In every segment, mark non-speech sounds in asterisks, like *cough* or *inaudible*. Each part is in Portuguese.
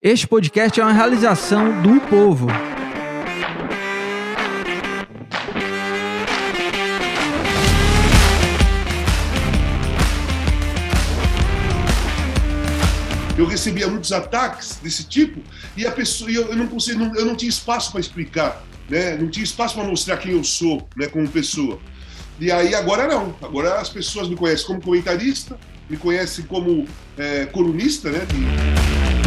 Este podcast é uma realização do povo. Eu recebia muitos ataques desse tipo e a pessoa, eu, não conseguia, eu não tinha espaço para explicar, né? Não tinha espaço para mostrar quem eu sou, né? Como pessoa. E aí agora não. Agora as pessoas me conhecem como comentarista, me conhecem como é, colunista, né? De...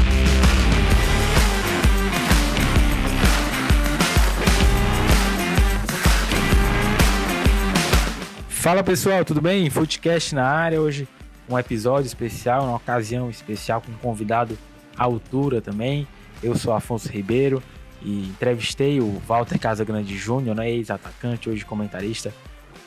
Fala pessoal, tudo bem? Footcast na área hoje um episódio especial, uma ocasião especial com um convidado à altura também. Eu sou Afonso Ribeiro e entrevistei o Walter Casagrande Júnior, né, ex-atacante, hoje comentarista,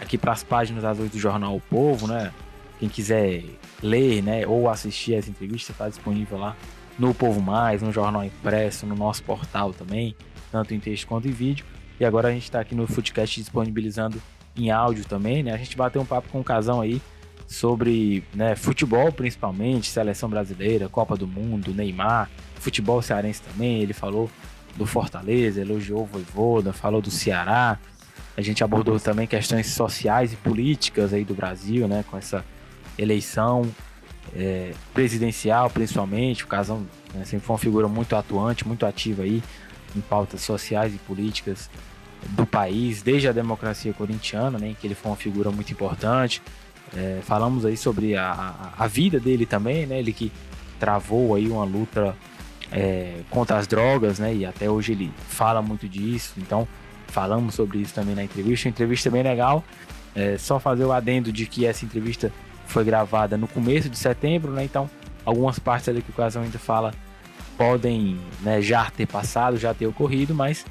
aqui para as páginas azuis do jornal O Povo, né? Quem quiser ler, né, ou assistir essa entrevista está disponível lá no Povo Mais, no jornal impresso, no nosso portal também, tanto em texto quanto em vídeo. E agora a gente está aqui no Footcast disponibilizando em áudio também, né? A gente bateu um papo com o Casão aí sobre né, futebol principalmente, seleção brasileira, Copa do Mundo, Neymar, futebol cearense também. Ele falou do Fortaleza, elogiou o Voivoda, falou do Ceará. A gente abordou também questões sociais e políticas aí do Brasil, né, com essa eleição é, presidencial, principalmente. O Casão né, sempre foi uma figura muito atuante, muito ativa aí em pautas sociais e políticas do país, desde a democracia corintiana, né, que ele foi uma figura muito importante. É, falamos aí sobre a, a, vida dele também, né? Ele que travou aí uma luta é, contra as drogas, né? E até hoje ele fala muito disso. Então, falamos sobre isso também na entrevista. Uma entrevista bem legal. É, só fazer o adendo de que essa entrevista foi gravada no começo de setembro, né? Então, algumas partes ali que o Casão ainda fala podem né, já ter passado, já ter ocorrido, mas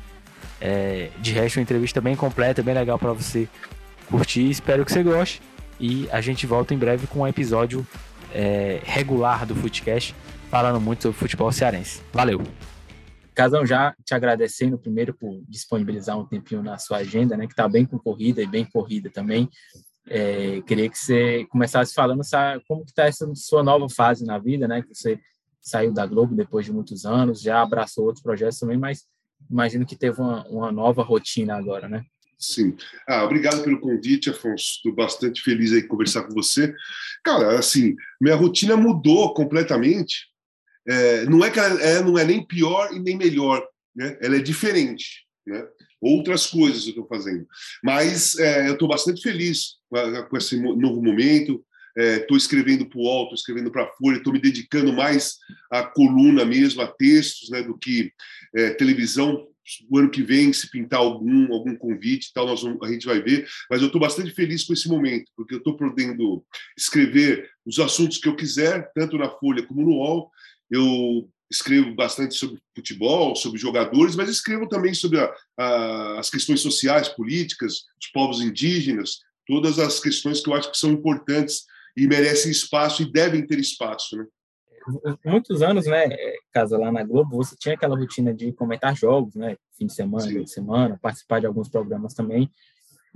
é, de resto, uma entrevista bem completa, bem legal para você curtir. Espero que você goste. E a gente volta em breve com um episódio é, regular do Footcast, falando muito sobre futebol cearense. Valeu! Casão, já te agradecendo primeiro por disponibilizar um tempinho na sua agenda, né, que está bem concorrida e bem corrida também. É, queria que você começasse falando sabe, como está essa sua nova fase na vida, né, que você saiu da Globo depois de muitos anos, já abraçou outros projetos também, mas imagino que teve uma, uma nova rotina agora, né? Sim. Ah, obrigado pelo convite, Afonso. Estou bastante feliz aí conversar com você. Cara, assim, minha rotina mudou completamente. É, não é que ela é, não é nem pior e nem melhor, né? Ela é diferente, né? Outras coisas eu estou fazendo. Mas é, eu estou bastante feliz com esse novo momento. Estou é, escrevendo para o UOL, estou escrevendo para a Folha, estou me dedicando mais à coluna mesmo, a textos, né, do que é, televisão o ano que vem, se pintar algum algum convite tal, nós vamos, a gente vai ver. Mas eu estou bastante feliz com esse momento, porque eu estou podendo escrever os assuntos que eu quiser, tanto na Folha como no UOL. Eu escrevo bastante sobre futebol, sobre jogadores, mas escrevo também sobre a, a, as questões sociais, políticas, os povos indígenas, todas as questões que eu acho que são importantes e merecem espaço e devem ter espaço, né? muitos anos, né, é, casa lá na Globo, você tinha aquela rotina de comentar jogos, né, fim de semana, dia de semana, participar de alguns programas também.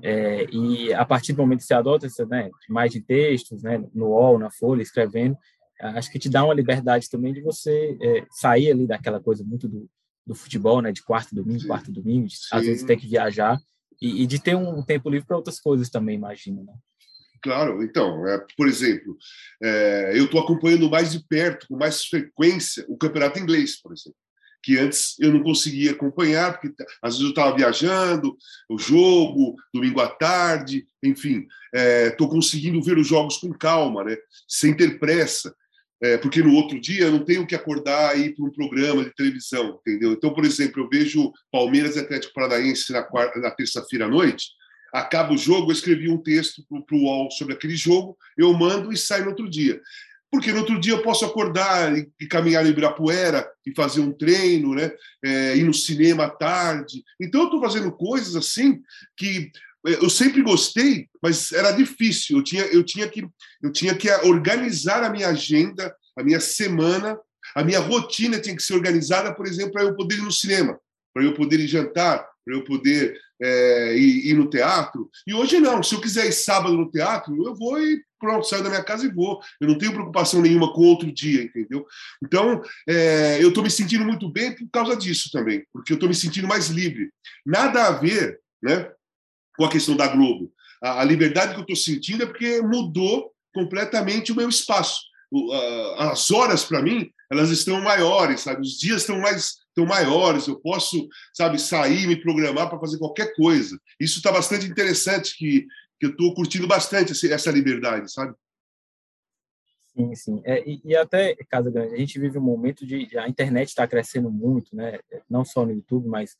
É, e a partir do momento que você adota, né, mais de textos, né, no UOL, na Folha, escrevendo, acho que te dá uma liberdade também de você é, sair ali daquela coisa muito do, do futebol, né, de quarto domingo, Sim. quarto domingo, às vezes ter que viajar e, e de ter um tempo livre para outras coisas também, imagino, né? Claro, então, é, por exemplo, é, eu estou acompanhando mais de perto, com mais frequência, o campeonato inglês, por exemplo, que antes eu não conseguia acompanhar, porque às vezes eu estava viajando, o jogo, domingo à tarde, enfim, estou é, conseguindo ver os jogos com calma, né, sem ter pressa. É, porque no outro dia eu não tenho que acordar e ir para um programa de televisão, entendeu? Então, por exemplo, eu vejo Palmeiras e Atlético Paranaense na, na terça-feira à noite, acaba o jogo, eu escrevi um texto para o UOL sobre aquele jogo, eu mando e sai no outro dia. Porque no outro dia eu posso acordar e, e caminhar em Ibirapuera e fazer um treino, né? É, ir no cinema à tarde. Então eu estou fazendo coisas assim que é, eu sempre gostei, mas era difícil. Eu tinha, eu tinha, que, eu tinha que organizar a minha agenda, a minha semana, a minha rotina tinha que ser organizada, por exemplo, para eu poder ir no cinema, para eu poder ir jantar, para eu poder é, ir, ir, no teatro. E hoje não. Se eu quiser ir sábado no teatro, eu vou e pronto, saio da minha casa e vou. Eu não tenho preocupação nenhuma com outro dia, entendeu? Então, é, eu estou me sentindo muito bem por causa disso também, porque eu estou me sentindo mais livre. Nada a ver né, com a questão da Globo. A, a liberdade que eu estou sentindo é porque mudou completamente o meu espaço. O, a, as horas, para mim, elas estão maiores, sabe? Os dias estão mais estão maiores, eu posso, sabe, sair, me programar para fazer qualquer coisa. Isso está bastante interessante, que, que eu estou curtindo bastante essa liberdade, sabe? Sim, sim. É, e, e, até, Casa Grande, a gente vive um momento de, a internet está crescendo muito, né? Não só no YouTube, mas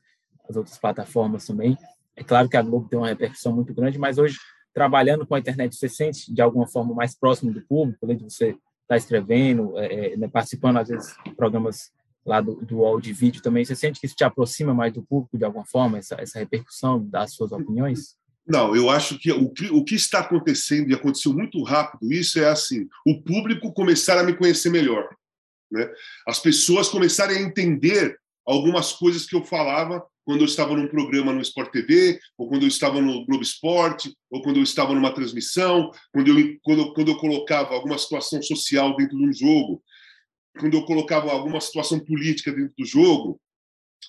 as outras plataformas também. É claro que a Globo tem uma repercussão muito grande, mas hoje, trabalhando com a internet, você sente de alguma forma mais próximo do público, além de você estar tá escrevendo, é, é, né, participando, às vezes, de programas lá do, do UOL de vídeo também, você sente que isso te aproxima mais do público de alguma forma, essa, essa repercussão das suas opiniões? Não, eu acho que o, que o que está acontecendo, e aconteceu muito rápido, isso é assim, o público começar a me conhecer melhor. Né? As pessoas começarem a entender algumas coisas que eu falava quando eu estava num programa no Sport TV, ou quando eu estava no Globo Esporte, ou quando eu estava numa transmissão, quando eu, quando, quando eu colocava alguma situação social dentro de um jogo quando eu colocava alguma situação política dentro do jogo,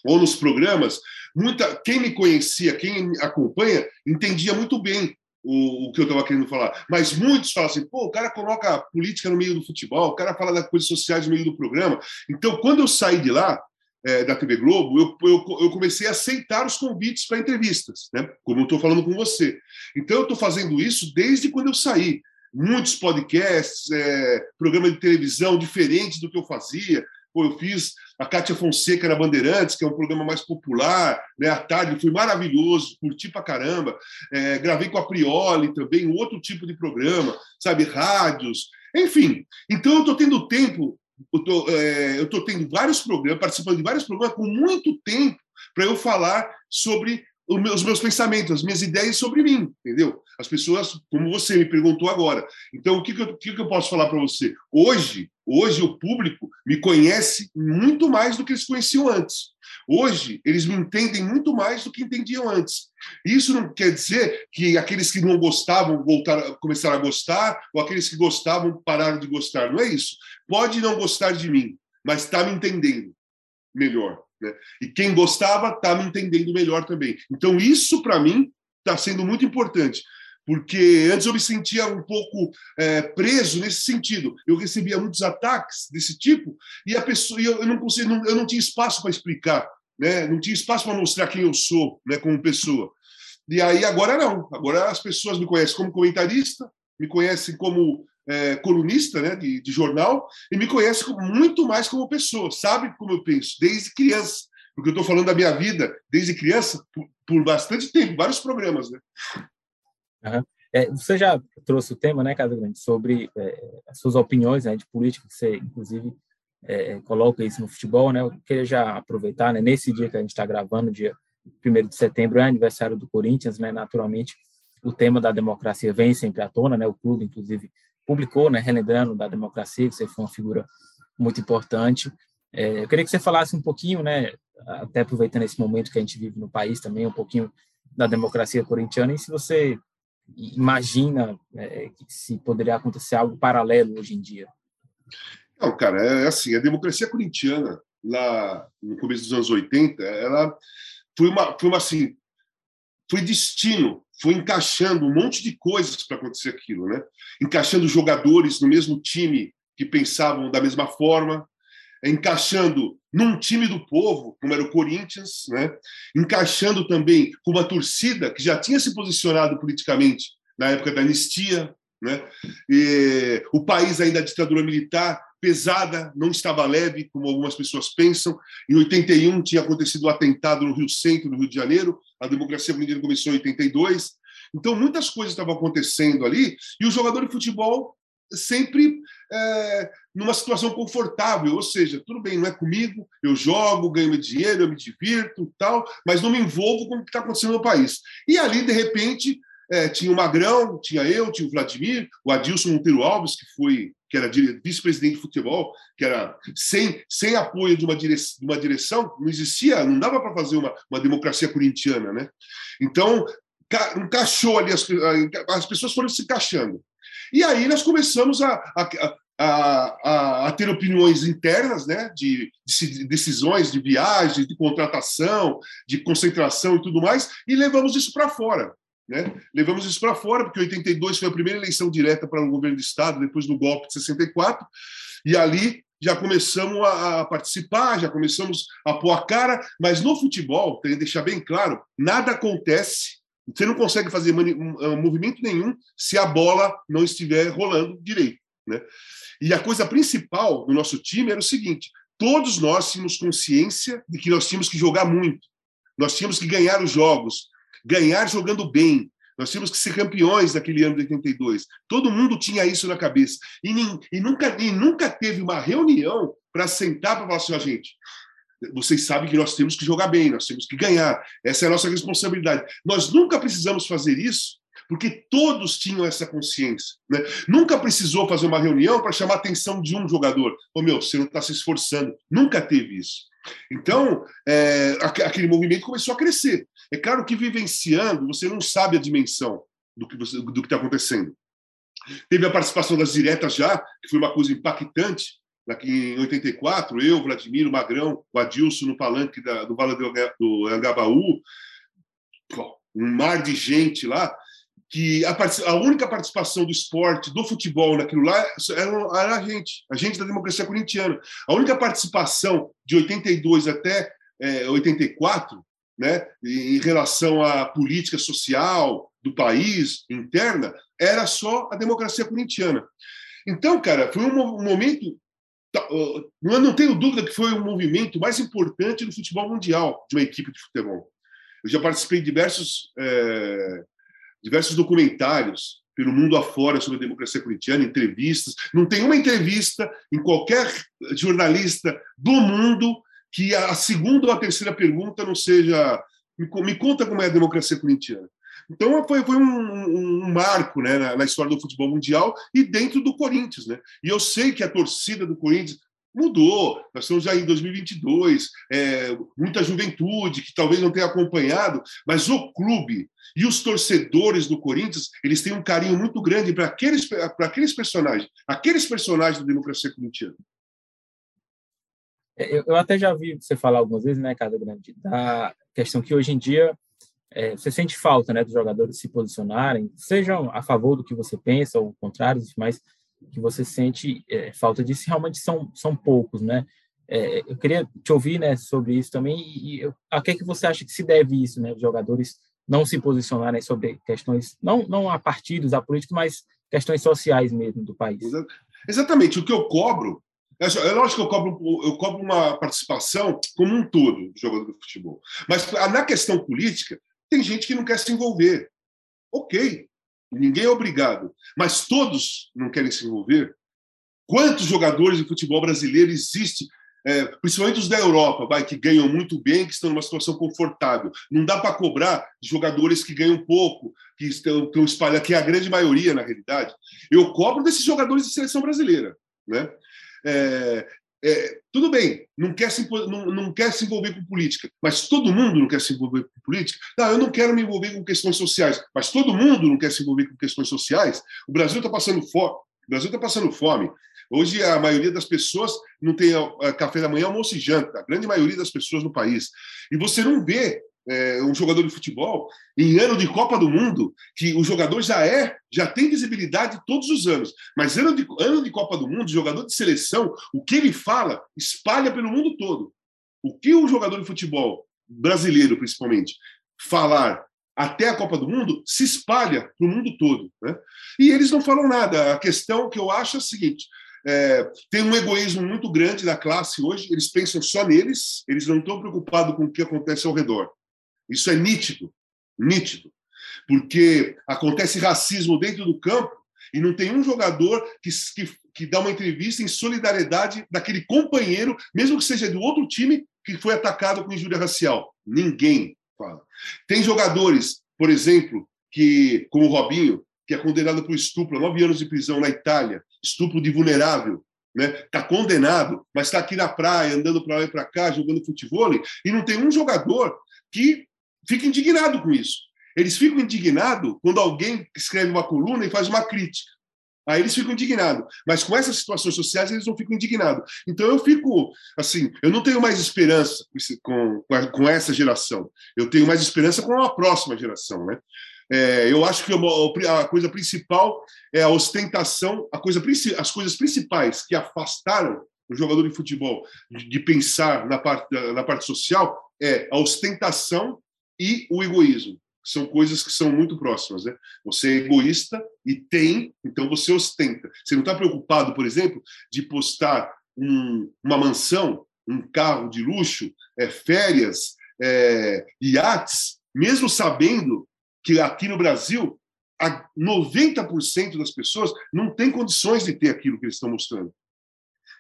ou nos programas, muita quem me conhecia, quem me acompanha, entendia muito bem o, o que eu estava querendo falar. Mas muitos falam assim: pô, o cara coloca política no meio do futebol, o cara fala das coisas sociais no meio do programa. Então, quando eu saí de lá, é, da TV Globo, eu, eu, eu, comecei a aceitar os convites para entrevistas, né? como eu estou falando com você. Então, eu estou fazendo isso desde quando eu saí muitos podcasts, é, programa de televisão diferentes do que eu fazia. Pô, eu fiz a Cátia Fonseca na Bandeirantes, que é um programa mais popular, né, à tarde, foi maravilhoso, curti pra caramba. É, gravei com a Prioli também, outro tipo de programa, sabe, rádios, enfim. Então eu estou tendo tempo, eu tô, é, tendo vários programas, participando de vários programas com muito tempo para eu falar sobre os meus pensamentos, as minhas ideias sobre mim, entendeu? As pessoas, como você me perguntou agora. Então, o que, que, eu, que, que eu posso falar para você? Hoje, hoje o público me conhece muito mais do que eles conheciam antes. Hoje, eles me entendem muito mais do que entendiam antes. Isso não quer dizer que aqueles que não gostavam voltaram, começaram a gostar, ou aqueles que gostavam pararam de gostar. Não é isso. Pode não gostar de mim, mas está me entendendo melhor. Né? E quem gostava está me entendendo melhor também. Então, isso, para mim, está sendo muito importante, porque antes eu me sentia um pouco é, preso nesse sentido. Eu recebia muitos ataques desse tipo e a pessoa, eu, não conseguia, eu não tinha espaço para explicar, né? não tinha espaço para mostrar quem eu sou né, como pessoa. E aí agora não. Agora as pessoas me conhecem como comentarista, me conhecem como é, colunista né, de, de, jornal e me conhece muito mais como pessoa, sabe como eu penso, desde criança. Porque eu estou falando da minha vida desde criança por, por bastante tempo, vários programas. Né? Uhum. É, você já trouxe o tema, né, Casa Grande, sobre é, as suas opiniões né, de política, que você, inclusive, é, coloca isso no futebol, né? Eu queria já aproveitar, né, nesse dia que a gente está gravando, dia 1 de setembro, é aniversário do Corinthians, né? Naturalmente, o tema da democracia vem sempre à tona, né? O clube, inclusive, publicou, né, relembrando da democracia, que você foi uma figura muito importante. É, eu queria que você falasse um pouquinho, né, até aproveitando esse momento que a gente vive no país também, um pouquinho da democracia corintiana, e se você imagina é, se poderia acontecer algo paralelo hoje em dia. Não, cara, é assim, a democracia corintiana, lá no começo dos anos 80, ela foi uma, foi uma assim, foi destino, foi encaixando um monte de coisas para acontecer aquilo, né? Encaixando jogadores no mesmo time que pensavam da mesma forma, encaixando num time do povo, como era o Corinthians, né? Encaixando também com uma torcida que já tinha se posicionado politicamente na época da anistia, né? E o país ainda ditadura militar pesada, não estava leve, como algumas pessoas pensam. Em 81 tinha acontecido o um atentado no Rio Centro, no Rio de Janeiro. A democracia comunista começou em 82. Então, muitas coisas estavam acontecendo ali e o jogador de futebol sempre é, numa situação confortável, ou seja, tudo bem, não é comigo, eu jogo, ganho meu dinheiro, eu me divirto, tal, mas não me envolvo com o que está acontecendo no país. E ali, de repente, é, tinha o Magrão, tinha eu, tinha o Vladimir, o Adilson Monteiro Alves, que foi que era vice-presidente de futebol, que era sem, sem apoio de uma, direção, de uma direção, não existia, não dava para fazer uma, uma democracia corintiana, né? Então, encaixou ali, as, as pessoas foram se encaixando. E aí nós começamos a, a, a, a, ter opiniões internas, né, de, de, decisões de viagem, de contratação, de concentração e tudo mais, e levamos isso para fora. Né? Levamos isso para fora, porque 82 foi a primeira eleição direta para o governo do Estado, depois do golpe de 64, e ali já começamos a, participar, já começamos a pôr a cara, mas no futebol, tem que deixar bem claro, nada acontece, você não consegue fazer movimento nenhum se a bola não estiver rolando direito. Né? E a coisa principal do nosso time era o seguinte: todos nós tínhamos consciência de que nós tínhamos que jogar muito, nós tínhamos que ganhar os jogos, ganhar jogando bem. Nós tínhamos que ser campeões naquele ano de 82. Todo mundo tinha isso na cabeça. E, nem, e nunca, e nunca teve uma reunião para sentar para falar assim, a gente, vocês sabem que nós temos que jogar bem, nós temos que ganhar. Essa é a nossa responsabilidade. Nós nunca precisamos fazer isso porque todos tinham essa consciência. Né? Nunca precisou fazer uma reunião para chamar a atenção de um jogador. Ô meu, você não está se esforçando. Nunca teve isso. Então, é, aquele movimento começou a crescer. É claro que vivenciando, você não sabe a dimensão do que está acontecendo. Teve a participação das diretas já, que foi uma coisa impactante. Em 84, eu, Vladimir, Magrão, o Adilson no palanque da, do Vale do Angabaú, um mar de gente lá que a, a, única participação do esporte, do futebol naquilo lá, era, era, a gente, a gente da democracia corintiana. A única participação de 82 até é, 84, né, em relação à política social do país interna, era só a democracia corintiana. Então, cara, foi um, momento. Eu não tenho dúvida que foi o movimento mais importante do futebol mundial, de uma equipe de futebol. Eu já participei de diversos. É, diversos documentários pelo mundo afora sobre a democracia corintiana, entrevistas. Não tem uma entrevista em qualquer jornalista do mundo que a segunda ou a terceira pergunta não seja me, conta como é a democracia corintiana. Então foi, foi um, um, um marco né, na, na, história do futebol mundial e dentro do Corinthians. Né? E eu sei que a torcida do Corinthians mudou. Nós estamos já em 2022, é, muita juventude que talvez não tenha acompanhado, mas o clube e os torcedores do Corinthians, eles têm um carinho muito grande para aqueles, para aqueles personagens, aqueles personagens da democracia corintiana. É, eu até já vi você falar algumas vezes, né, Casa Grande, da questão que hoje em dia é, você sente falta, né, dos jogadores se posicionarem, sejam a favor do que você pensa ou contrário, mas que você sente é, falta disso realmente são, são poucos, né? É, eu queria te ouvir, né, sobre isso também e, e a que é que você acha que se deve isso, né, os jogadores não se posicionarem sobre questões, não, não a partidos, a política, mas questões sociais mesmo do país. Exatamente, o que eu cobro, é, é lógico que eu cobro, eu cobro uma participação como um todo do jogador de futebol, mas na questão política, tem gente que não quer se envolver. Ok, Ninguém é obrigado. Mas todos não querem se envolver. Quantos jogadores de futebol brasileiro existem, é, principalmente os da Europa, vai, que ganham muito bem, que estão numa situação confortável? Não dá para cobrar jogadores que ganham pouco, que estão, estão espalhados, que é a grande maioria, na realidade. Eu cobro desses jogadores de seleção brasileira. Né? É, é, tudo bem, não quer, se, não, não quer se envolver com política, mas todo mundo não quer se envolver com política. Não, eu não quero me envolver com questões sociais, mas todo mundo não quer se envolver com questões sociais. O Brasil está passando fome. O Brasil está passando fome. Hoje a maioria das pessoas não tem café da manhã, almoço e janta. A grande maioria das pessoas no país. E você não vê é, um jogador de futebol em ano de Copa do Mundo, que o jogador já é, já tem visibilidade todos os anos, mas ano de, ano de Copa do Mundo, jogador de seleção, o que ele fala espalha pelo mundo todo. O que o jogador de futebol brasileiro, principalmente, falar até a Copa do Mundo se espalha para o mundo todo. Né? E eles não falam nada. A questão que eu acho é a seguinte: é, tem um egoísmo muito grande da classe hoje, eles pensam só neles, eles não estão preocupados com o que acontece ao redor. Isso é nítido, nítido. Porque acontece racismo dentro do campo e não tem um jogador que, que, que dá uma entrevista em solidariedade daquele companheiro, mesmo que seja do outro time, que foi atacado com injúria racial. Ninguém fala. Tem jogadores, por exemplo, que, como o Robinho, que é condenado por estupro, nove anos de prisão na Itália, estupro de vulnerável, né? Está condenado, mas está aqui na praia, andando para lá e para cá, jogando futebol, e não tem um jogador que fica indignado com isso. Eles ficam indignados quando alguém escreve uma coluna e faz uma crítica. Aí eles ficam indignados. Mas com essas situações sociais, eles não ficam indignados. Então eu fico, assim, eu não tenho mais esperança com, com essa geração. Eu tenho mais esperança com a próxima geração, né? É, eu acho que a coisa principal é a ostentação, a coisa, as coisas principais que afastaram o jogador de futebol de, de pensar na parte, na parte social é a ostentação e o egoísmo. São coisas que são muito próximas. Né? Você é egoísta e tem, então você ostenta. Você não está preocupado, por exemplo, de postar um, uma mansão, um carro de luxo, é, férias, é, iates, mesmo sabendo que aqui no Brasil, 90% das pessoas não tem condições de ter aquilo que eles estão mostrando.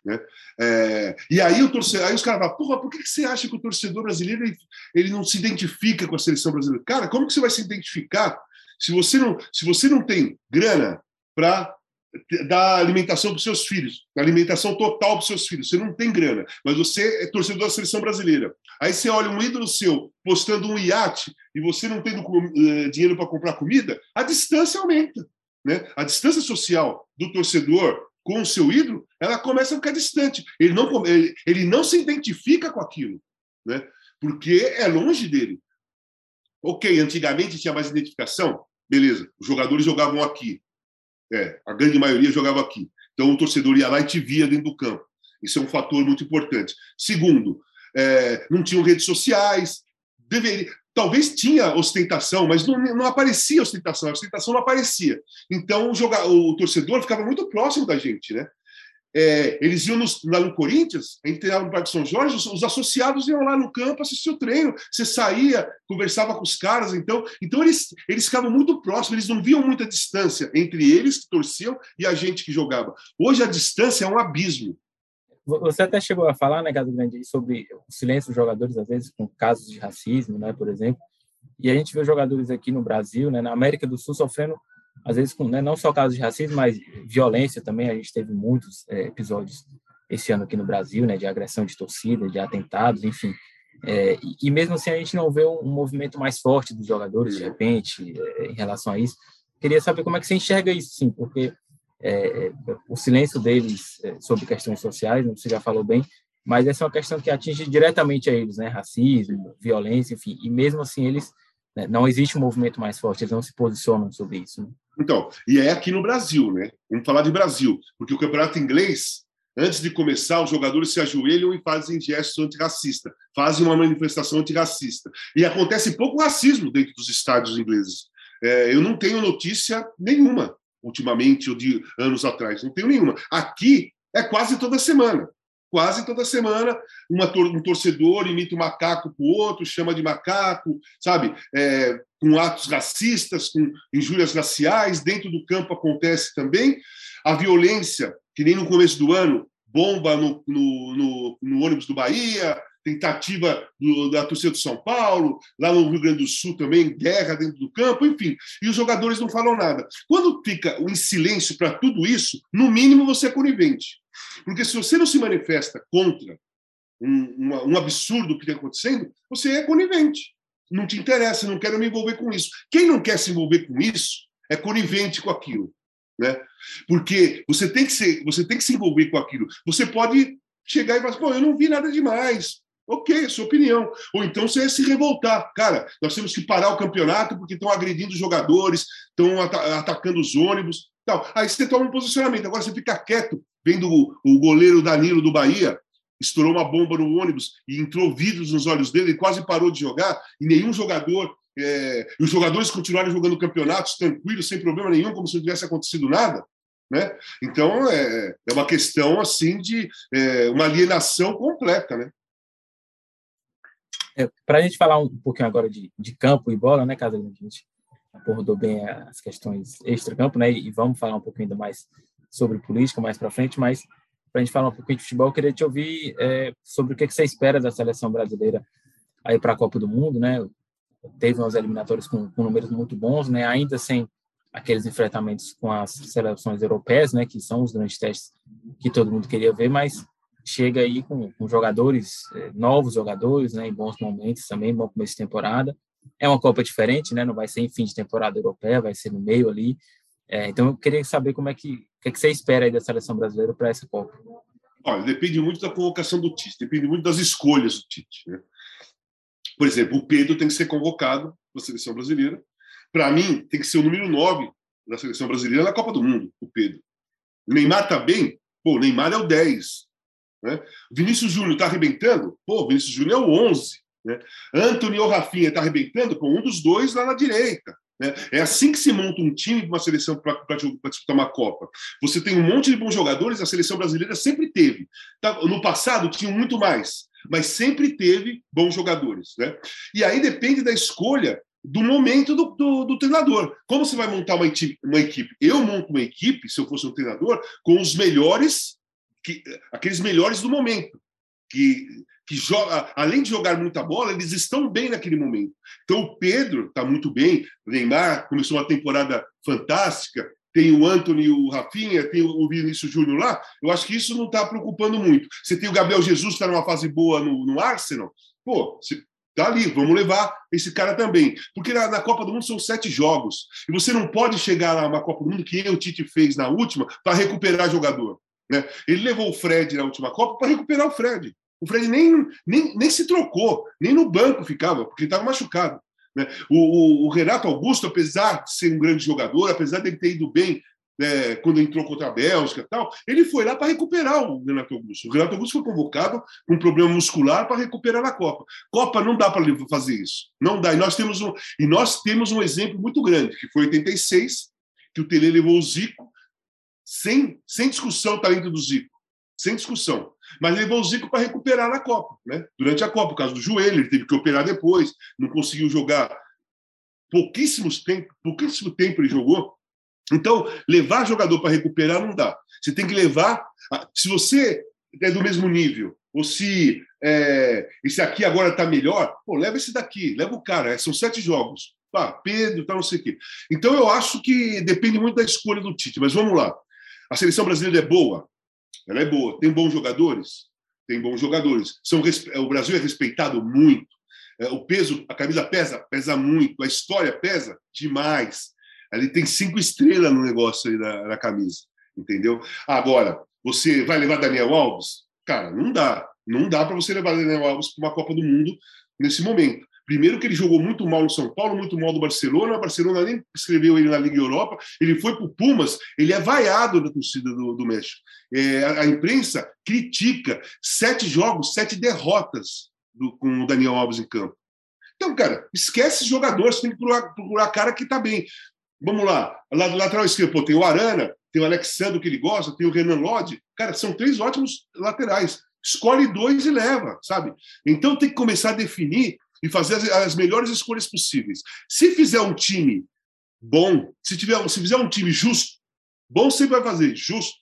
Né? É, e aí, o torcedor, aí os caras falam, porra, por que você acha que o torcedor brasileiro ele, ele, não se identifica com a seleção brasileira? Cara, como que você vai se identificar se você não, se você não tem grana para dar alimentação para os seus filhos, alimentação total para os seus filhos. Você não tem grana, mas você é torcedor da seleção brasileira. Aí você olha um ídolo seu postando um iate e você não tendo uh, dinheiro para comprar comida, a distância aumenta. Né? A distância social do torcedor com o seu ídolo, ela começa a ficar distante. Ele não, ele, ele não se identifica com aquilo, né? porque é longe dele. Ok, antigamente tinha mais identificação, beleza, os jogadores jogavam aqui, é, a grande maioria jogava aqui. Então o torcedor ia lá e te via dentro do campo. Isso é um fator muito importante. Segundo, é, não tinham redes sociais. Deveria, talvez tinha ostentação, mas não, não aparecia ostentação. A ostentação não aparecia. Então o, joga, o torcedor ficava muito próximo da gente, né? É, eles iam nos, lá no Corinthians, treinava no Parque São Jorge, os, os, associados iam lá no campo assistir o treino. Você saía, conversava com os caras, então, então eles, eles ficavam muito próximos, eles não viam muita distância entre eles que torciam e a gente que jogava. Hoje a distância é um abismo. Você até chegou a falar, né, Caso Grande, sobre o silêncio dos jogadores, às vezes, com casos de racismo, né, por exemplo. E a gente vê jogadores aqui no Brasil, né, na América do Sul, sofrendo às vezes com né, não só casos de racismo, mas violência também. A gente teve muitos é, episódios esse ano aqui no Brasil, né, de agressão de torcida, de atentados, enfim. É, e, mesmo assim a gente não vê um movimento mais forte dos jogadores de repente é, em relação a isso. Queria saber como é que você enxerga isso, sim, porque é, é, o silêncio deles é, sobre questões sociais, você já falou bem, mas essa é uma questão que atinge diretamente a eles, né, racismo, violência, enfim. E mesmo assim eles né, não existe um movimento mais forte, eles não se posicionam sobre isso. Né? Então, e é aqui no Brasil, né? Vamos falar de Brasil, porque o campeonato inglês, antes de começar, os jogadores se ajoelham e fazem gestos antirracistas, fazem uma manifestação antirracista. E acontece pouco racismo dentro dos estádios ingleses. É, eu não tenho notícia nenhuma, ultimamente, ou de anos atrás, não tenho nenhuma. Aqui é quase toda semana. Quase toda semana, uma, um torcedor imita um macaco para o outro, chama de macaco, sabe? É, com atos racistas, com injúrias raciais, dentro do campo acontece também. A violência, que nem no começo do ano, bomba no, no, no, no ônibus do Bahia, tentativa do, da torcida de São Paulo, lá no Rio Grande do Sul também, guerra dentro do campo, enfim. E os jogadores não falam nada. Quando fica em silêncio para tudo isso, no mínimo você é conivente. Porque se você não se manifesta contra um, um absurdo que está acontecendo, você é conivente não te interessa, não quero me envolver com isso. Quem não quer se envolver com isso é conivente com aquilo, né? Porque você tem que ser, você tem que se envolver com aquilo. Você pode chegar e falar, pô, eu não vi nada demais. Ok, sua opinião. Ou então você se revoltar. Cara, nós temos que parar o campeonato porque estão agredindo os jogadores, estão atacando os ônibus. Tal. Aí você toma um posicionamento. Agora você fica quieto, vendo o, o goleiro Danilo do Bahia estourou uma bomba no ônibus e entrou vidros nos olhos dele, ele quase parou de jogar, e nenhum jogador. É, e os jogadores continuaram jogando campeonatos tranquilos, sem problema nenhum, como se não tivesse acontecido nada. Né? Então, é, é uma questão assim de é, uma alienação completa. Né? É, Para a gente falar um pouquinho agora de, de campo e bola, né, caso a gente abordou bem as questões extra-campo, né, e vamos falar um pouquinho ainda mais sobre política mais para frente, mas para a gente falar um pouquinho de futebol, eu queria te ouvir é, sobre o que, você espera da seleção brasileira aí para a Copa do Mundo, né? Teve umas eliminatórias com, com, números muito bons, né? Ainda sem aqueles enfrentamentos com as seleções europeias, né? Que são os grandes testes que todo mundo queria ver, mas chega aí com, com jogadores, é, novos jogadores, né? Em bons momentos também, bom começo de temporada. É uma Copa diferente, né? Não vai ser em fim de temporada europeia, vai ser no meio ali. É, então eu queria saber como é que, que, é que você espera aí da seleção brasileira para essa Copa. Olha, depende muito da convocação do Tite, depende muito das escolhas do Tite. Né? Por exemplo, o Pedro tem que ser convocado para a seleção brasileira. Para mim, tem que ser o número 9 da seleção brasileira na Copa do Mundo, o Pedro. O Neymar está bem? Pô, o Neymar é o 10. Né? Vinícius Júnior está arrebentando? Pô, Vinícius Júnior é o 11. Né? Anthony ou Rafinha está arrebentando? Pô, um dos dois lá na direita. Né? É assim que se monta um time de uma seleção para disputar uma Copa. Você tem um monte de bons jogadores, a seleção brasileira sempre teve. Tá, no passado tinha muito mais, mas sempre teve bons jogadores. Né? E aí depende da escolha do momento do, do, do, treinador. Como você vai montar uma uma equipe? Eu monto uma equipe, se eu fosse um treinador, com os melhores, que, aqueles melhores do momento, que que joga, além de jogar muita bola, eles estão bem naquele momento. Então o Pedro está muito bem, o Neymar começou uma temporada fantástica, tem o Anthony, o Rafinha, tem o Vinícius Júnior lá. Eu acho que isso não está preocupando muito. Você tem o Gabriel Jesus que está numa fase boa no, no Arsenal, pô, você tá ali, vamos levar esse cara também. Porque na, na, Copa do Mundo são sete jogos. E você não pode chegar lá na Copa do Mundo, que o Tite fez na última, para recuperar jogador. Né? Ele levou o Fred na última Copa para recuperar o Fred. O Fred nem, nem, nem se trocou, nem no banco ficava, porque estava machucado. Né? O, o, o, Renato Augusto, apesar de ser um grande jogador, apesar de ele ter ido bem é, quando entrou contra a Bélgica tal, ele foi lá para recuperar o Renato Augusto. O Renato Augusto foi convocado com um problema muscular para recuperar na Copa. Copa não dá para fazer isso. Não dá. E nós temos um, e nós temos um exemplo muito grande, que foi 86, que o Tele levou o Zico, sem, sem discussão o talento do Zico sem discussão. Mas levou o Zico para recuperar na Copa, né? durante a Copa, por causa do joelho, ele teve que operar depois, não conseguiu jogar pouquíssimos tempo, pouquíssimo tempo ele jogou. Então, levar jogador para recuperar não dá. Você tem que levar. Se você é do mesmo nível, ou se é, esse aqui agora está melhor, pô, leva esse daqui, leva o cara. São sete jogos. Pá, Pedro, tá, não sei o quê. Então, eu acho que depende muito da escolha do Tite. Mas vamos lá. A seleção brasileira é boa? Ela é boa. Tem bons jogadores? Tem bons jogadores. São, o Brasil é respeitado muito. É, o peso, a camisa pesa, pesa muito. A história pesa demais. Ali tem cinco estrelas no negócio aí da camisa, entendeu? Agora, você vai levar Daniel Alves? Cara, não dá. Não dá para você levar Daniel Alves para uma Copa do Mundo nesse momento. Primeiro que ele jogou muito mal no São Paulo, muito mal no Barcelona, o Barcelona nem escreveu ele na Liga Europa, ele foi para o Pumas, ele é vaiado da torcida do, do México. É, a, a, imprensa critica sete jogos, sete derrotas do, com o Daniel Alves em campo. Então, cara, esquece jogador, você tem que procurar, procurar cara que está bem. Vamos lá, lá lateral esquerdo, pô, tem o Arana, tem o Alexandre que ele gosta, tem o Renan Lodge. Cara, são três ótimos laterais. Escolhe dois e leva, sabe? Então tem que começar a definir e fazer as, as, melhores escolhas possíveis. Se fizer um time bom, se tiver, se fizer um time justo, bom sempre vai fazer, justo,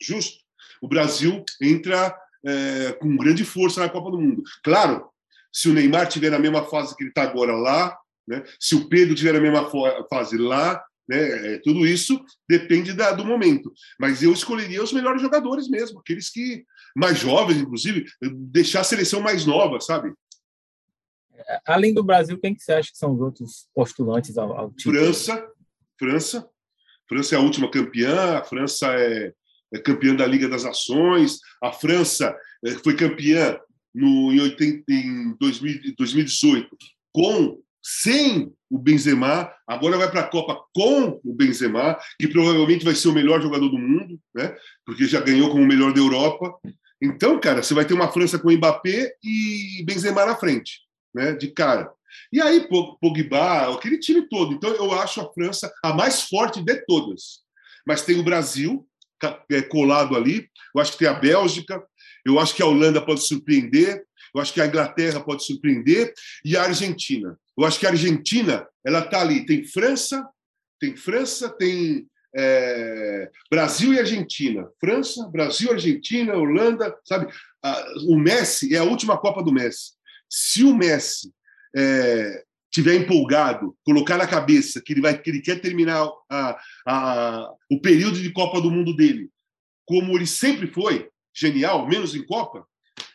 justo. O Brasil entra é, com grande força na Copa do Mundo. Claro, se o Neymar tiver na mesma fase que ele está agora lá, né, se o Pedro tiver na mesma fase lá, né, é, tudo isso depende da, do momento. Mas eu escolheria os melhores jogadores mesmo, aqueles que mais jovens, inclusive, deixar a seleção mais nova, sabe? Além do Brasil, quem que você acha que são os outros postulantes ao, ao título? França, França. França é a última campeã, a França é, é campeã da Liga das Nações, a França é, foi campeã no, em, 80, em 2000, 2018 com sem o Benzema, agora vai para a Copa com o Benzema, que provavelmente vai ser o melhor jogador do mundo, né? Porque já ganhou como o melhor da Europa. Então, cara, você vai ter uma França com Mbappé e Benzema na frente né, de cara. E aí, Pogba, aquele time todo. Então, eu acho a França a mais forte de todas. Mas tem o Brasil é, colado ali, eu acho que tem a Bélgica, eu acho que a Holanda pode surpreender, eu acho que a Inglaterra pode surpreender e a Argentina. Eu acho que a Argentina ela está ali. Tem França, tem França, tem é, Brasil e Argentina. França, Brasil, Argentina, Holanda, sabe? O Messi é a última Copa do Messi. Se o Messi é, tiver empolgado, colocar na cabeça que ele vai que ele quer terminar a, a, o período de Copa do Mundo dele, como ele sempre foi, genial, menos em Copa,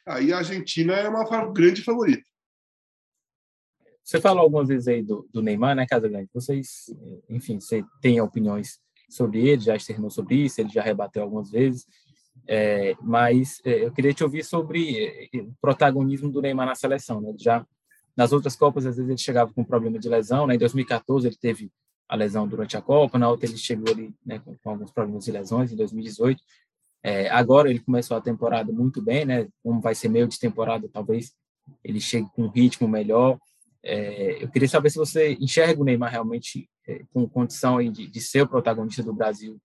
aí a Argentina é uma grande favorita. Você falou algumas vezes aí do, do Neymar, né, Casagrande? Vocês, enfim, você tem opiniões sobre ele, já externou sobre isso, ele já rebateu algumas vezes. É, mas é, eu queria te ouvir sobre é, o protagonismo do Neymar na seleção. Né? Já nas outras Copas, às vezes ele chegava com problema de lesão. Né? Em 2014 ele teve a lesão durante a Copa, na outra ele chegou ali né, com, com, alguns problemas de lesões em 2018. É, agora ele começou a temporada muito bem, né? Como vai ser meio de temporada, talvez ele chegue com um ritmo melhor. É, eu queria saber se você enxerga o Neymar realmente é, com condição de, de, ser o protagonista do Brasil.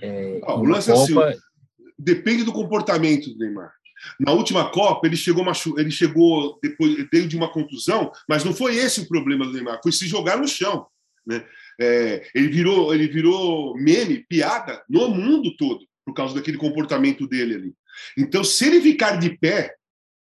É, ah, o lance Copa. Assim, depende do comportamento do Neymar. Na última Copa, ele chegou, machu... ele chegou depois veio de uma contusão, mas não foi esse o problema do Neymar, foi se jogar no chão. Né? É, ele, virou, ele virou meme, piada no mundo todo, por causa daquele comportamento dele ali. Então, se ele ficar de pé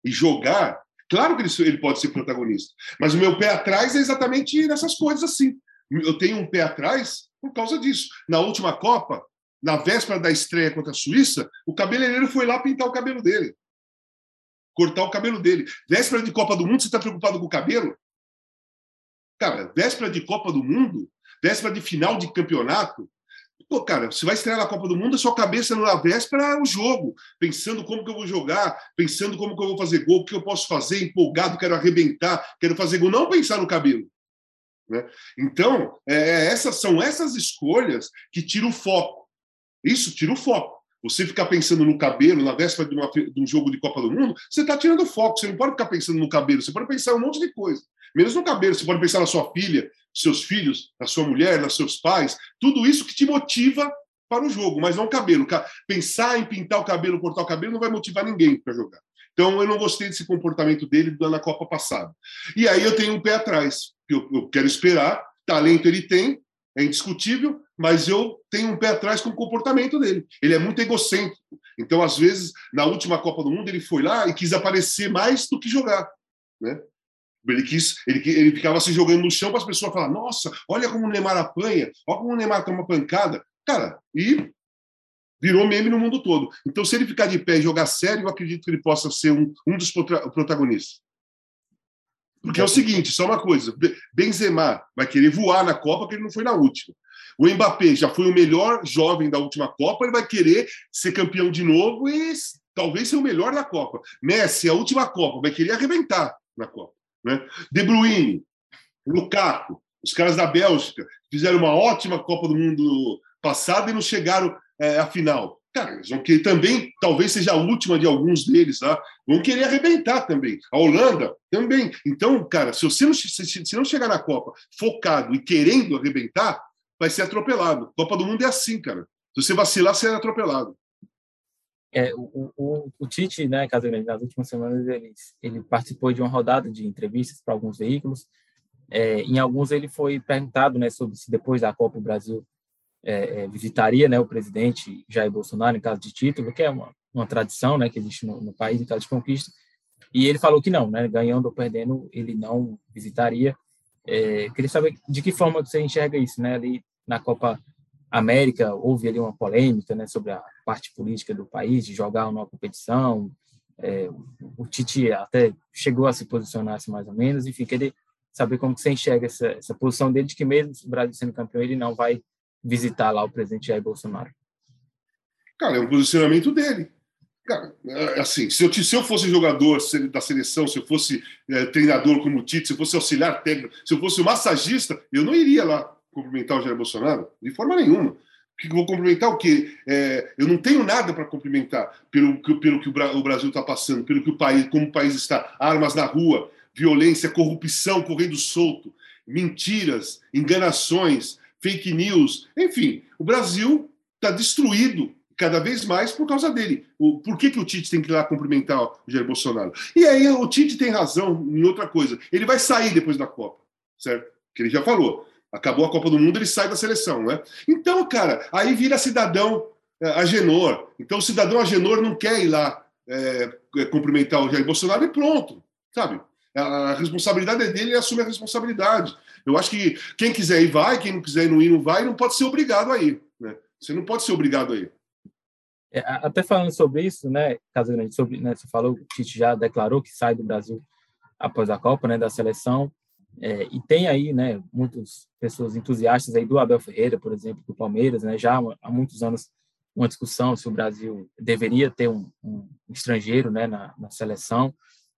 e jogar, claro que ele, ele pode ser protagonista, mas o meu pé atrás é exatamente nessas coisas assim. Eu tenho um pé atrás por causa disso. Na última Copa, na véspera da estreia contra a Suíça, o cabeleireiro foi lá pintar o cabelo dele. Cortar o cabelo dele. Véspera de Copa do Mundo, você está preocupado com o cabelo? Cara, véspera de Copa do Mundo, véspera de final de campeonato. Pô, cara, você vai estrear na Copa do Mundo, a sua cabeça na véspera é o jogo, pensando como que eu vou jogar, pensando como que eu vou fazer gol, o que eu posso fazer, empolgado, quero arrebentar, quero fazer gol, não pensar no cabelo. Né? Então, é, é essas são essas escolhas que tiram o foco. Isso tira o foco. Você ficar pensando no cabelo na véspera de, uma, de um jogo de Copa do Mundo, você está tirando o foco. Você não pode ficar pensando no cabelo, você pode pensar um monte de coisa. Menos no cabelo, você pode pensar na sua filha, seus filhos, na sua mulher, nos seus pais, tudo isso que te motiva para o jogo, mas não o cabelo. Pensar em pintar o cabelo, cortar o cabelo, não vai motivar ninguém para jogar. Então, eu não gostei desse comportamento dele na Copa passada. E aí eu tenho um pé atrás. Eu, eu quero esperar, talento ele tem, é indiscutível, mas eu tenho um pé atrás com o comportamento dele. Ele é muito egocêntrico. Então, às vezes, na última Copa do Mundo, ele foi lá e quis aparecer mais do que jogar. Né? Ele, quis, ele, ele ficava se jogando no chão para as pessoas falar: nossa, olha como o Neymar apanha, olha como o Neymar toma pancada. Cara, e virou meme no mundo todo. Então, se ele ficar de pé e jogar sério, eu acredito que ele possa ser um, um dos protagonistas. Porque é o seguinte, só uma coisa, Benzema vai querer voar na Copa porque ele não foi na última. O Mbappé já foi o melhor jovem da última Copa, ele vai querer ser campeão de novo e talvez ser o melhor na Copa. Messi, a última Copa, vai querer arrebentar na Copa. Né? De Bruyne, Lukaku, os caras da Bélgica fizeram uma ótima Copa do Mundo passada e não chegaram é, à final. Cara, eles vão querer também, talvez seja a última de alguns deles, tá? vão querer arrebentar também. A Holanda também. Então, cara, se você não, se, se não chegar na Copa focado e querendo arrebentar, vai ser atropelado. Copa do Mundo é assim, cara. Se você vacilar, você é atropelado. É, o, o, o Tite, né, Casemiro, nas últimas semanas, ele, ele participou de uma rodada de entrevistas para alguns veículos. É, em alguns ele foi perguntado né, sobre se depois da Copa o Brasil é, é, visitaria né, o presidente Jair Bolsonaro em caso de título, que é uma, uma tradição né, que existe no, no, país em caso de conquista, e ele falou que não, né, ganhando ou perdendo, ele não visitaria. É, queria saber de que forma você enxerga isso, né, ali na Copa América houve ali uma polêmica né, sobre a parte política do país, de jogar uma competição, é, o Tite até chegou a se posicionar assim, mais ou menos, enfim, queria saber como você enxerga essa, essa posição dele de que mesmo o Brasil sendo campeão, ele não vai visitar lá o presidente Jair Bolsonaro? Cara, é um posicionamento dele. Cara, é, assim, se eu, se eu fosse jogador da seleção, se eu fosse é, treinador como o Tite, se eu fosse auxiliar técnico, se eu fosse massagista, eu não iria lá cumprimentar o Jair Bolsonaro, de forma nenhuma. Que vou cumprimentar o quê? É, eu não tenho nada para cumprimentar pelo, pelo que o Brasil está passando, pelo que o país, como o país está, armas na rua, violência, corrupção correndo solto, mentiras, enganações, fake news, enfim, o Brasil está destruído cada vez mais por causa dele. O, por que, que o Tite tem que ir lá cumprimentar o Jair Bolsonaro? E aí o Tite tem razão em outra coisa. Ele vai sair depois da Copa, certo? Que ele já falou. Acabou a Copa do Mundo, ele sai da seleção, né? Então, cara, aí vira cidadão é, Agenor. Então, o cidadão Agenor não quer ir lá é, cumprimentar o Jair Bolsonaro e pronto, sabe? A responsabilidade é dele, ele assume a responsabilidade. Eu acho que quem quiser ir, vai, quem não quiser ir, não ir, não vai, não pode ser obrigado a ir. Né? Você não pode ser obrigado a ir. É, até falando sobre isso, né, Caso sobre, né, você falou, o Tite já declarou que sai do Brasil após a Copa, né, da seleção. É, e tem aí, né, muitas pessoas entusiastas aí do Abel Ferreira, por exemplo, do Palmeiras, né, já há muitos anos uma discussão se o Brasil deveria ter um, um estrangeiro, né, na, na seleção.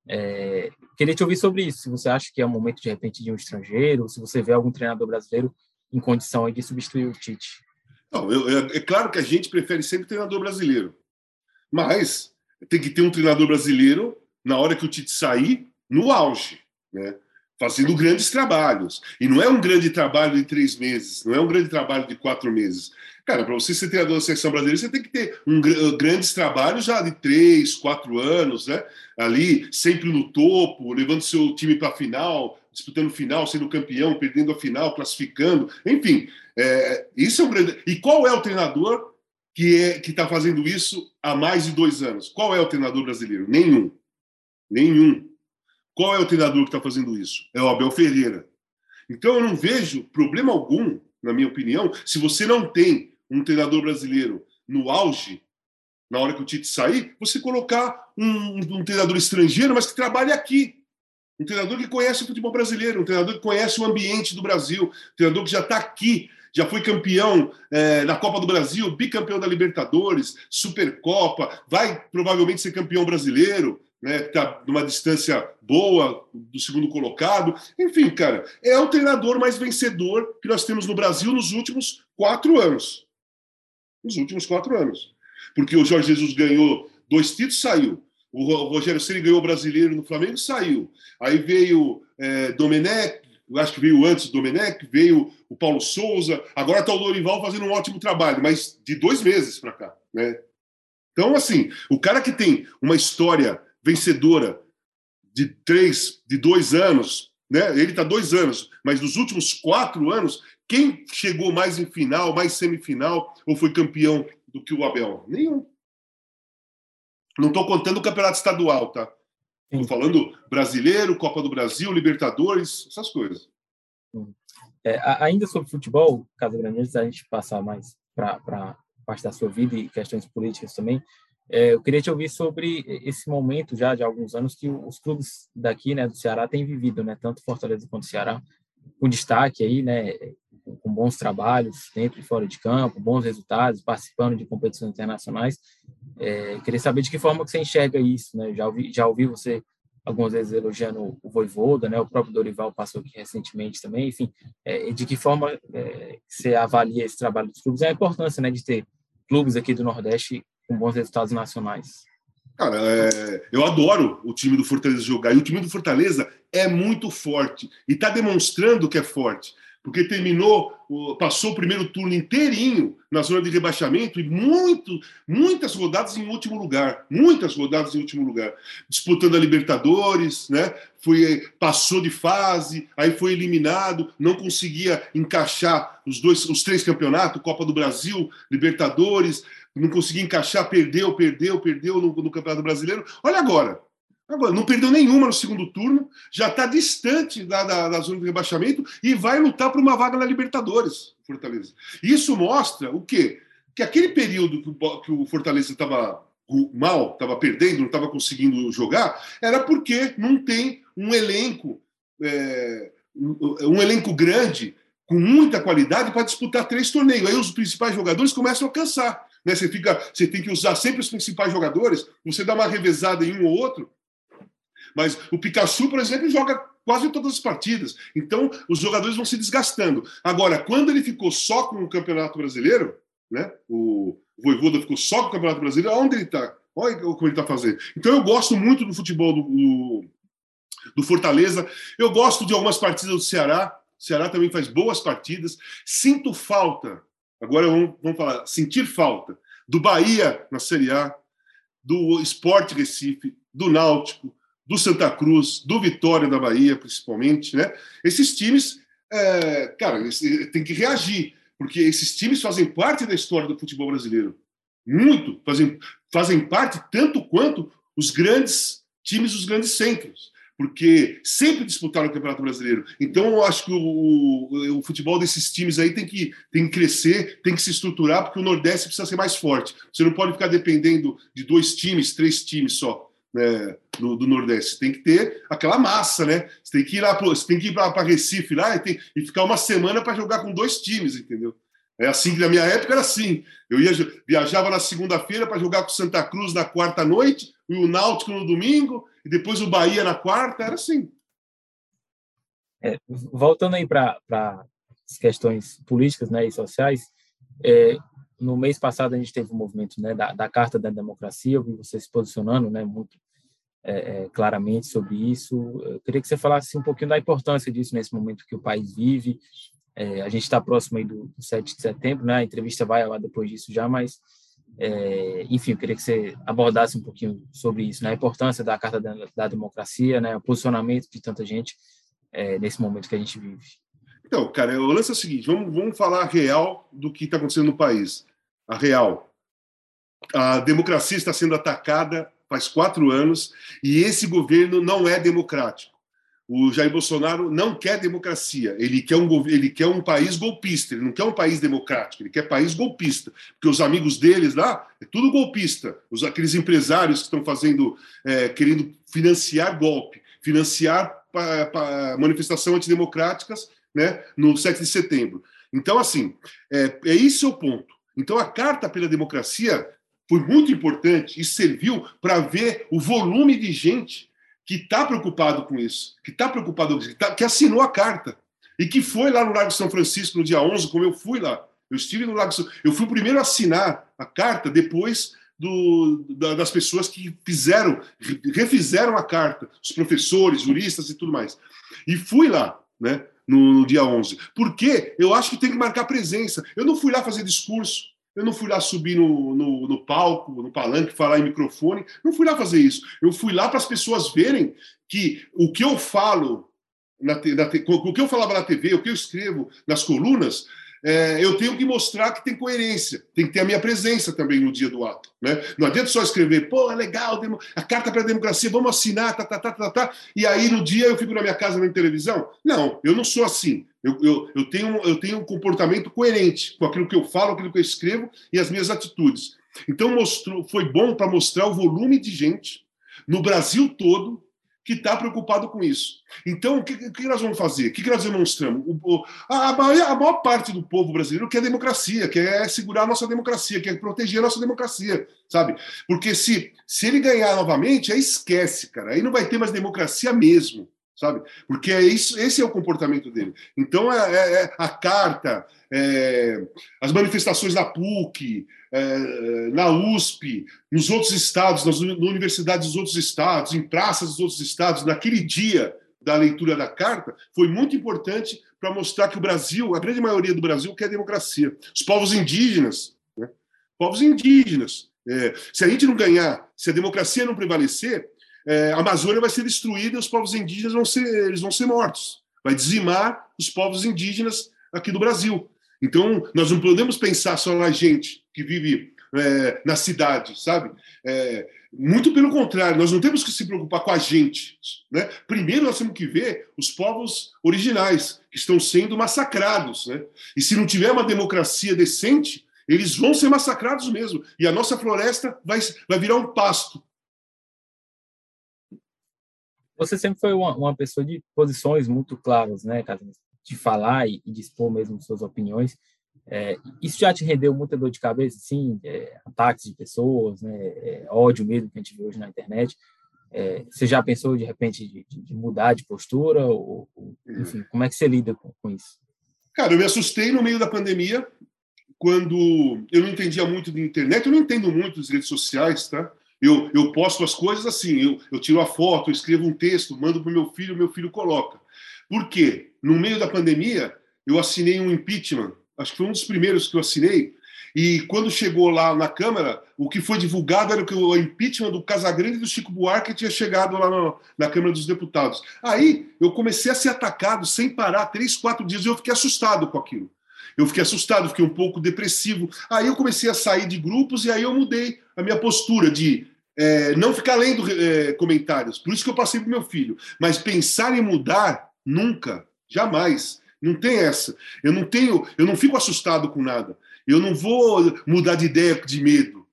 É, queria te ouvir sobre isso, se você acha que é o momento de repente de um estrangeiro, se você vê algum treinador brasileiro em condição de substituir o Tite. Não, eu, é, é claro que a gente prefere sempre treinador brasileiro, mas tem que ter um treinador brasileiro na hora que o Tite sair, no auge, né? fazendo grandes trabalhos. E não é um grande trabalho de três meses, não é um grande trabalho de quatro meses. Cara, para você ser treinador da seleção brasileira, você tem que ter um, uh, grandes trabalhos já de três, quatro anos, né? Ali, sempre no topo, levando seu time para a final, disputando final, sendo campeão, perdendo a final, classificando. Enfim, é, isso é um grande. E qual é o treinador que é, que está fazendo isso há mais de dois anos? Qual é o treinador brasileiro? Nenhum. Nenhum. Qual é o treinador que está fazendo isso? É o Abel Ferreira. Então eu não vejo problema algum, na minha opinião, se você não tem um treinador brasileiro no auge, na hora que o Tite sair, você colocar um, um treinador estrangeiro, mas que trabalhe aqui. Um treinador que conhece o futebol brasileiro, um treinador que conhece o ambiente do Brasil, um treinador que já está aqui, já foi campeão é, Copa do Brasil, bicampeão da Libertadores, Supercopa, vai provavelmente ser campeão brasileiro, né, está numa distância boa do segundo colocado. Enfim, cara, é o treinador mais vencedor que nós temos no Brasil nos últimos quatro anos. Nos últimos quatro anos. Porque o Jorge Jesus ganhou dois títulos, saiu. O Rogério Ceni ganhou o brasileiro no Flamengo, saiu. Aí veio é, Domenech, eu acho que veio antes o Domenech, veio o Paulo Souza. Agora está o Dorival fazendo um ótimo trabalho, mas de dois meses para cá. Né? Então, assim, o cara que tem uma história vencedora de três, de dois anos, né? Ele está dois anos, mas nos últimos quatro anos, quem chegou mais em final, mais semifinal ou foi campeão do que o Abel? Nenhum. Não estou contando o campeonato estadual, tá? Estou falando brasileiro, Copa do Brasil, Libertadores, essas coisas. É, ainda sobre futebol, Casa Grande, antes da gente passar mais para a parte da sua vida e questões políticas também, é, eu queria te ouvir sobre esse momento já de alguns anos que os clubes daqui, né, do Ceará têm vivido, né, tanto Fortaleza quanto Ceará, com destaque aí, né, com bons trabalhos dentro e fora de campo, bons resultados, participando de competições internacionais. É, queria saber de que forma que você enxerga isso, né? Já ouvi, já ouvi você algumas vezes elogiando o Voivoda, né? O próprio Dorival passou aqui recentemente também. Enfim, é, de que forma é, você avalia esse trabalho dos clubes? É a importância, né, de ter clubes aqui do Nordeste com bons resultados nacionais? Cara, é, eu adoro o time do Fortaleza jogar. E o time do Fortaleza é muito forte. E está demonstrando que é forte. Porque terminou, passou o primeiro turno inteirinho na zona de rebaixamento e muito, muitas rodadas em último lugar. Muitas rodadas em último lugar. Disputando a Libertadores, né? Foi, passou de fase, aí foi eliminado, não conseguia encaixar os dois, os três campeonatos, Copa do Brasil, Libertadores não conseguia encaixar, perdeu, perdeu, perdeu no, no Campeonato Brasileiro. Olha agora, Agora, não perdeu nenhuma no segundo turno, já está distante da, da, da, zona de rebaixamento e vai lutar por uma vaga na Libertadores, Fortaleza. Isso mostra o quê? Que aquele período que o, que o Fortaleza estava mal, estava perdendo, não estava conseguindo jogar, era porque não tem um elenco, é, um elenco grande, com muita qualidade, para disputar três torneios. Aí os principais jogadores começam a cansar. Né? Você, fica, você tem que usar sempre os principais jogadores, você dá uma revezada em um ou outro. Mas o Pikachu, por exemplo, joga quase todas as partidas. Então, os jogadores vão se desgastando. Agora, quando ele ficou só com o Campeonato Brasileiro, né? o Voivoda ficou só com o Campeonato Brasileiro, onde ele está? Olha como ele está fazendo. Então, eu gosto muito do futebol do, do, do Fortaleza. Eu gosto de algumas partidas do Ceará. O Ceará também faz boas partidas. Sinto falta Agora vamos, vamos falar, sentir falta do Bahia na Série A, do Esporte Recife, do Náutico, do Santa Cruz, do Vitória da Bahia, principalmente, né? Esses times, é, cara, tem que reagir, porque esses times fazem parte da história do futebol brasileiro. Muito, fazem, fazem parte tanto quanto os grandes times dos grandes centros porque sempre disputaram o Campeonato Brasileiro. Então, eu acho que o, o, o, futebol desses times aí tem que, tem que crescer, tem que se estruturar, porque o Nordeste precisa ser mais forte. Você não pode ficar dependendo de dois times, três times só. né, do, do, Nordeste. Tem que ter aquela massa, né? Você tem que ir lá, para Recife lá e, tem, e ficar uma semana para jogar com dois times, entendeu? É assim que na minha época era assim. Eu ia viajava na segunda-feira para jogar com Santa Cruz na quarta noite, e o Náutico no domingo, e depois o Bahia na quarta, era assim. É, voltando aí para as questões políticas né, e sociais, é, no mês passado a gente teve o um movimento né, da, da, Carta da Democracia, eu vi você se posicionando né, muito é, é, claramente sobre isso. Eu queria que você falasse um pouquinho da importância disso nesse momento que o país vive. É, a gente está próximo aí do, do 7 de setembro, né? a entrevista vai lá depois disso já, mas, é, enfim, eu queria que você abordasse um pouquinho sobre isso, né? a importância da Carta da, da Democracia, né? o posicionamento de tanta gente é, nesse momento que a gente vive. Então, cara, o lance é o seguinte: vamos, vamos falar real do que está acontecendo no país. A real. A democracia está sendo atacada faz quatro anos e esse governo não é democrático. O Jair Bolsonaro não quer democracia, ele quer um, ele quer um país golpista, ele não quer um país democrático, ele quer país golpista, porque os amigos deles lá é tudo golpista, os, aqueles empresários que estão fazendo, é, querendo financiar golpe, financiar pa, pa, manifestação antidemocráticas né, no 7 de setembro. Então, assim, é, é esse o ponto. Então, a Carta pela Democracia foi muito importante e serviu para ver o volume de gente que está preocupado com isso, que está preocupado, que, tá, que assinou a carta e que foi lá no Lago São Francisco no dia 11, como eu fui lá. Eu estive no Lago São Eu fui o primeiro a assinar a carta depois do, da, das pessoas que fizeram, refizeram a carta, os professores, juristas e tudo mais. E fui lá, né, no, no dia 11. Porque eu acho que tem que marcar presença. Eu não fui lá fazer discurso. Eu não fui lá subir no, no, no, palco, no palanque, falar em microfone. Não fui lá fazer isso. Eu fui lá para as pessoas verem que o que eu falo, na, na, o que eu falava na TV, o que eu escrevo nas colunas, é, eu tenho que mostrar que tem coerência, tem que ter a minha presença também no dia do ato. Né? Não adianta só escrever, pô, é legal, a carta para a democracia, vamos assinar, tá, tá, tá, tá, tá, e aí no dia eu fico na minha casa vendo televisão. Não, eu não sou assim. Eu, eu, eu, tenho, eu tenho um comportamento coerente com aquilo que eu falo, aquilo que eu escrevo e as minhas atitudes. Então mostrou, foi bom para mostrar o volume de gente no Brasil todo que está preocupado com isso. Então, o que, que, nós vamos fazer? O que, nós demonstramos? O, o, a, a, maior, a, maior, parte do povo brasileiro quer democracia, quer segurar a nossa democracia, quer proteger a nossa democracia, sabe? Porque se, se ele ganhar novamente, aí esquece, cara. Aí não vai ter mais democracia mesmo sabe? Porque é isso, esse é o comportamento dele. Então, é, é, é a carta, é, as manifestações da PUC, é, na USP, nos outros estados, nas universidades dos outros estados, em praças dos outros estados, naquele dia da leitura da carta, foi muito importante para mostrar que o Brasil, a grande maioria do Brasil, quer democracia. Os povos indígenas, né? povos indígenas. É, se a gente não ganhar, se a democracia não prevalecer, é, a Amazônia vai ser destruída e os povos indígenas vão ser, eles vão ser mortos. Vai dizimar os povos indígenas aqui do Brasil. Então, nós não podemos pensar só na gente que vive é, na cidade, sabe? É, muito pelo contrário, nós não temos que se preocupar com a gente. Né? Primeiro, nós temos que ver os povos originais que estão sendo massacrados. Né? E se não tiver uma democracia decente, eles vão ser massacrados mesmo. E a nossa floresta vai, vai virar um pasto você sempre foi uma, uma pessoa de posições muito claras, né, Carlinhos? De falar e, e dispor mesmo suas opiniões. É, isso já te rendeu muita dor de cabeça, sim, é, ataques de pessoas, né, é, ódio mesmo que a gente vê hoje na internet. É, você já pensou de repente de, de mudar de postura ou, ou, enfim, como é que você lida com, com, isso? Cara, eu me assustei no meio da pandemia quando eu não entendia muito de internet, eu não entendo muito das redes sociais, tá? Eu, eu posto as coisas assim, eu, eu tiro a foto, eu escrevo um texto, mando para o meu filho, meu filho coloca. Por quê? No meio da pandemia, eu assinei um impeachment, acho que foi um dos primeiros que eu assinei, e quando chegou lá na Câmara, o que foi divulgado era que o impeachment do Casagrande e do Chico Buarque tinha chegado lá no, na Câmara dos Deputados. Aí eu comecei a ser atacado sem parar, três, quatro dias, e eu fiquei assustado com aquilo. Eu fiquei assustado, fiquei um pouco depressivo. Aí eu comecei a sair de grupos e aí eu mudei a minha postura de é, não ficar lendo é, comentários. Por isso que eu passei para meu filho. Mas pensar em mudar, nunca, jamais. Não tem essa. Eu não tenho, eu não fico assustado com nada. Eu não vou mudar de ideia de medo.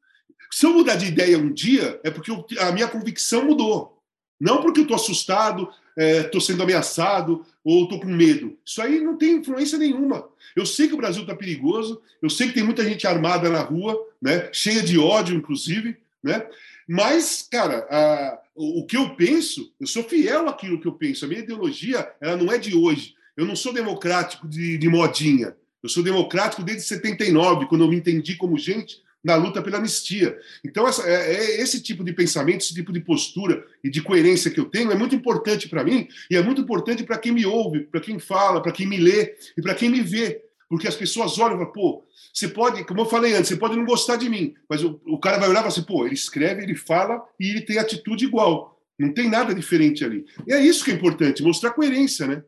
Se eu mudar de ideia um dia, é porque eu, a minha convicção mudou. Não porque eu estou assustado, estou é, sendo ameaçado ou estou com medo. Isso aí não tem influência nenhuma. Eu sei que o Brasil está perigoso, eu sei que tem muita gente armada na rua, né, cheia de ódio, inclusive, né? Mas, cara, a, o, que eu penso, eu sou fiel àquilo que eu penso. A minha ideologia, ela não é de hoje. Eu não sou democrático de, de modinha. Eu sou democrático desde 79, quando eu me entendi como gente na luta pela anistia. Então, essa, é, é, esse tipo de pensamento, esse tipo de postura e de coerência que eu tenho é muito importante para mim e é muito importante para quem me ouve, para quem fala, para quem me lê e para quem me vê. Porque as pessoas olham e falam, pô, você pode, como eu falei antes, você pode não gostar de mim, mas o, o cara vai olhar e falar assim, pô, ele escreve, ele fala e ele tem atitude igual. Não tem nada diferente ali. E é isso que é importante, mostrar coerência, né?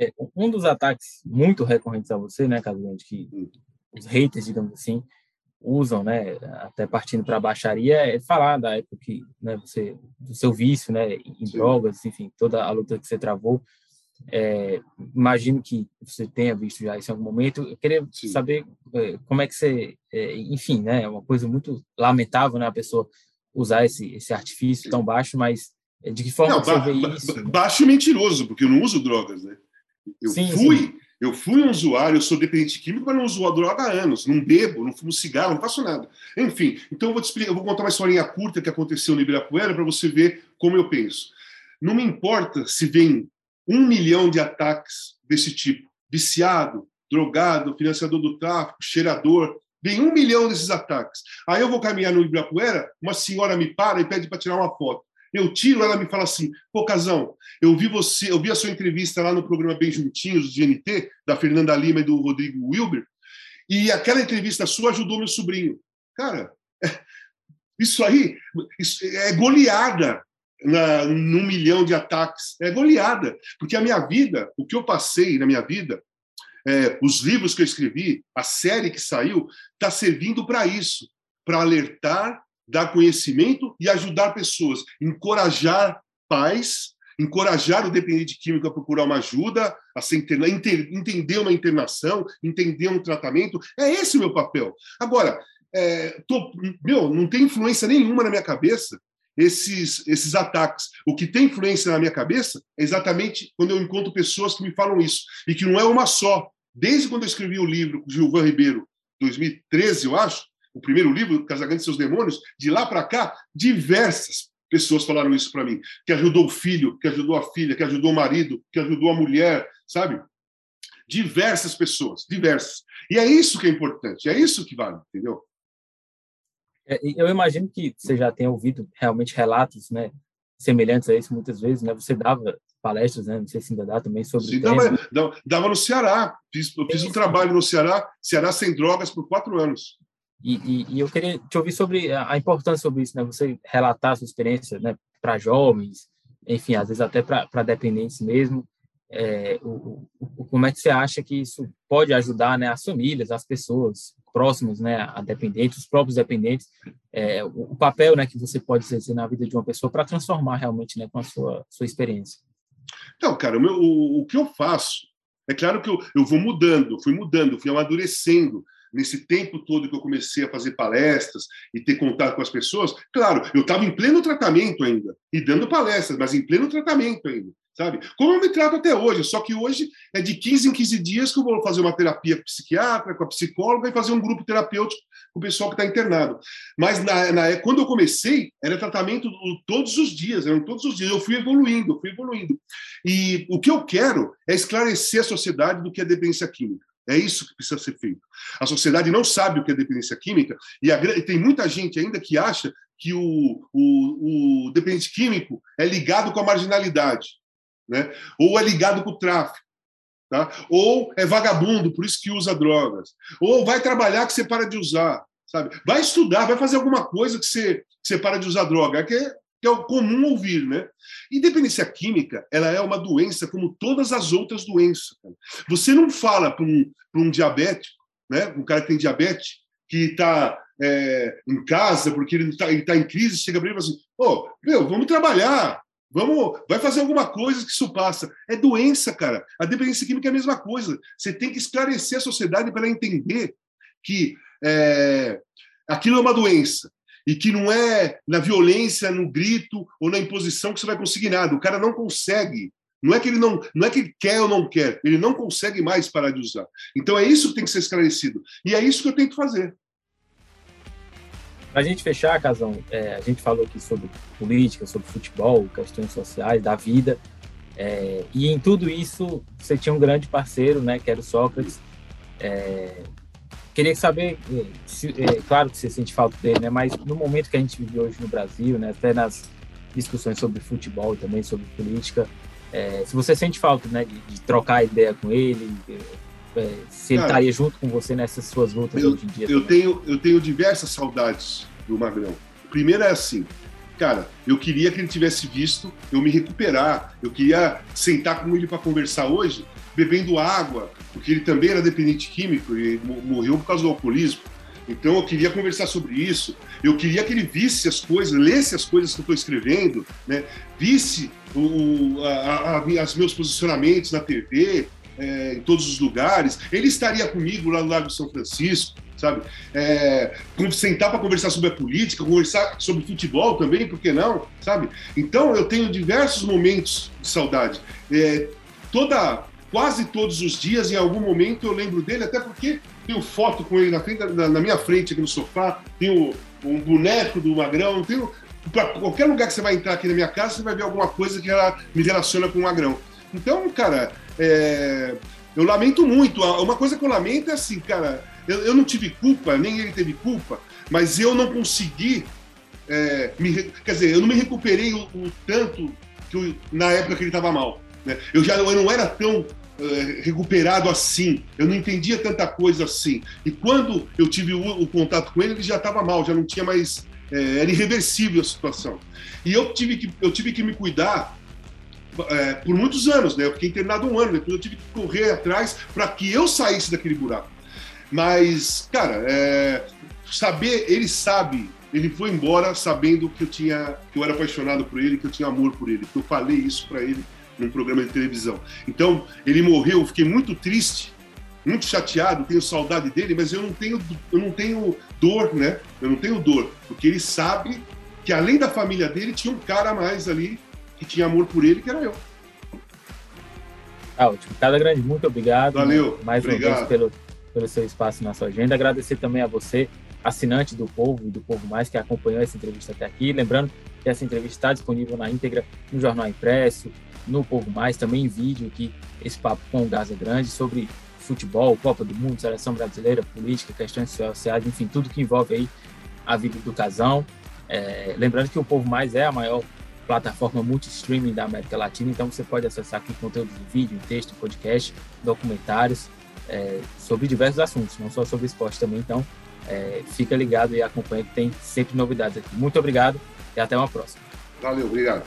É, um dos ataques muito recorrentes a você, né, Casamento, que hum os haters, digamos assim, usam, né, até partindo para a baixaria, é falar da época que, né, você, do seu vício, né, em Sim. drogas, enfim, toda a luta que você travou. É, imagino que você tenha visto já isso em algum momento. Eu queria Sim. saber é, como é que você, é, enfim, né, é uma coisa muito lamentável, né, a pessoa usar esse, esse artifício Sim. tão baixo, mas é, de que forma não, você vê isso? Baixo e mentiroso, porque eu não uso drogas, né? Eu sim, fui, sim. Eu fui um usuário, eu sou dependente químico, mas não uso droga há anos. Não bebo, não fumo cigarro, não faço nada. Enfim, então eu vou te explicar, eu vou contar uma historinha curta que aconteceu no Ibirapuera para você ver como eu penso. Não me importa se vem um milhão de ataques desse tipo, viciado, drogado, financiador do tráfico, cheirador, vem um milhão desses ataques. Aí eu vou caminhar no Ibirapuera, uma senhora me para e pede para tirar uma foto. Eu tiro, ela me fala assim: pô, Casão, eu vi você, eu vi a sua entrevista lá no programa Bem Juntinhos, do GNT, da Fernanda Lima e do Rodrigo Wilber, e aquela entrevista sua ajudou meu sobrinho. Cara, *laughs* isso aí isso é goleada na, num milhão de ataques. É goleada. Porque a minha vida, o que eu passei na minha vida, é, os livros que eu escrevi, a série que saiu, está servindo para isso para alertar dar conhecimento e ajudar pessoas, encorajar pais, encorajar o dependente químico a procurar uma ajuda, a se internar, entender uma internação, entender um tratamento. É esse o meu papel. Agora, é, tô, meu, não tem influência nenhuma na minha cabeça esses, esses ataques. O que tem influência na minha cabeça é exatamente quando eu encontro pessoas que me falam isso, e que não é uma só. Desde quando eu escrevi o livro com Gilvan Ribeiro, 2013, eu acho, o primeiro livro, Casagrande e seus Demônios, de lá para cá, diversas pessoas falaram isso para mim, que ajudou o filho, que ajudou a filha, que ajudou o marido, que ajudou a mulher, sabe? Diversas pessoas, diversas. E é isso que é importante, é isso que vale, entendeu? É, eu imagino que você já tenha ouvido realmente relatos, né, semelhantes a isso muitas vezes, né? Você dava palestras, né? Não sei se ainda dá também sobre Sim, dava, dava, no Ceará. Fiz, fiz um trabalho no Ceará, Ceará sem drogas por quatro anos. E, e, e, eu queria te ouvir sobre a importância sobre isso, né? Você relatar a sua experiência, né? Para jovens, enfim, às vezes até para dependentes mesmo. É, o, o, como é que você acha que isso pode ajudar, né? As famílias, as pessoas próximas, né? A dependentes, os próprios dependentes, é, o, o, papel, né? Que você pode exercer na vida de uma pessoa para transformar realmente, né? Com a sua sua experiência. Então, cara, o, meu, o, o que eu faço é claro que eu, eu vou mudando, fui mudando, fui amadurecendo nesse tempo todo que eu comecei a fazer palestras e ter contato com as pessoas, claro, eu estava em pleno tratamento ainda, e dando palestras, mas em pleno tratamento ainda, sabe? Como eu me trato até hoje, só que hoje é de 15 em 15 dias que eu vou fazer uma terapia psiquiatra, com a psicóloga e fazer um grupo terapêutico com o pessoal que está internado. Mas na, na, quando eu comecei, era tratamento todos os dias, eram todos os dias. Eu fui evoluindo, eu fui evoluindo. E o que eu quero é esclarecer a sociedade do que é dependência química. É isso que precisa ser feito. A sociedade não sabe o que é dependência química e, a, e tem muita gente ainda que acha que o, o, o, dependente químico é ligado com a marginalidade, né? ou é ligado com o tráfico, tá? ou é vagabundo, por isso que usa drogas, ou vai trabalhar que você para de usar, sabe? Vai estudar, vai fazer alguma coisa que você, que você para de usar droga, que é que é o comum ouvir, né? E dependência química, ela é uma doença como todas as outras doenças. Você não fala para um, um diabético, né? Um cara que tem diabetes, que está é, em casa porque ele está tá em crise, chega para ele e fala assim: "Ô, oh, meu, vamos trabalhar, vamos, vai fazer alguma coisa que isso passa". É doença, cara. A dependência química é a mesma coisa. Você tem que esclarecer a sociedade para entender que é, aquilo é uma doença e que não é na violência, no grito ou na imposição que você vai conseguir nada. O cara não consegue. Não é que ele não, não é que ele quer ou não quer, ele não consegue mais parar de usar. Então é isso que tem que ser esclarecido. E é isso que eu tento fazer. Para a gente fechar, Casão, é, a gente falou aqui sobre política, sobre futebol, questões sociais, da vida. É, e em tudo isso, você tinha um grande parceiro, né, que era o Sócrates. É, queria saber, é, se, é, claro que você sente falta dele, né, mas no momento que a gente vive hoje no Brasil, né, até nas discussões sobre futebol e também sobre política, é, se você sente falta né, de, de trocar ideia com ele, se ele estaria junto com você nessas suas lutas eu, hoje em dia. Eu tenho, eu tenho diversas saudades do Magrão. Primeiro é assim, cara, eu queria que ele tivesse visto eu me recuperar, eu queria sentar com ele para conversar hoje, bebendo água, porque ele também era dependente químico e morreu por causa do alcoolismo. Então eu queria conversar sobre isso. Eu queria que ele visse as coisas, lesse as coisas que eu estou escrevendo, né? visse o, a, a, as meus posicionamentos na TV, é, em todos os lugares. Ele estaria comigo lá no Lago São Francisco, sabe? É, sentar para conversar sobre a política, conversar sobre futebol também, por que não, sabe? Então eu tenho diversos momentos de saudade. É, toda, quase todos os dias, em algum momento eu lembro dele, até porque tenho foto com ele na, frente, na, na minha frente aqui no sofá, tenho um boneco do Magrão, tenho para qualquer lugar que você vai entrar aqui na minha casa, você vai ver alguma coisa que ela me relaciona com o Magrão. Então, cara, é, eu lamento muito. Uma coisa que eu lamento é assim, cara, eu, eu não tive culpa, nem ele teve culpa, mas eu não consegui. É, me, quer dizer, eu não me recuperei o, o tanto que eu, na época que ele estava mal. Né? Eu já eu não era tão é, recuperado assim, eu não entendia tanta coisa assim. E quando eu tive o, o contato com ele, ele já estava mal, já não tinha mais. É, era irreversível a situação. E eu tive que, eu tive que me cuidar é, por muitos anos, né? Eu fiquei internado um ano, depois eu tive que correr atrás para que eu saísse daquele buraco. Mas, cara, é, saber, ele sabe, ele foi embora sabendo que eu tinha, que eu era apaixonado por ele, que eu tinha amor por ele, que eu falei isso para ele num programa de televisão. Então, ele morreu, eu fiquei muito triste, muito chateado, tenho saudade dele, mas eu não tenho, eu não tenho dor, né? Eu não tenho dor, porque ele sabe que além da família dele tinha um cara a mais ali que tinha amor por ele, que era eu. Ah, ótimo. Cada grande, muito obrigado. Valeu. Mais obrigado. uma vez pelo, pelo seu espaço na sua agenda. Agradecer também a você, assinante do Povo e do Povo Mais, que acompanhou essa entrevista até aqui. Lembrando que essa entrevista está disponível na íntegra no Jornal Impresso, no Povo Mais, também em vídeo aqui, esse papo com o Gaza Grande sobre futebol, Copa do Mundo, seleção brasileira, política, questões sociais, enfim, tudo que envolve aí a vida do casão. É, lembrando que o Povo Mais é a maior plataforma multi-streaming da América Latina, então você pode acessar aqui conteúdo de vídeo, texto, podcast, documentários é, sobre diversos assuntos, não só sobre esporte também. Então, é, fica ligado e acompanha que tem sempre novidades aqui. Muito obrigado e até uma próxima. Valeu, obrigado.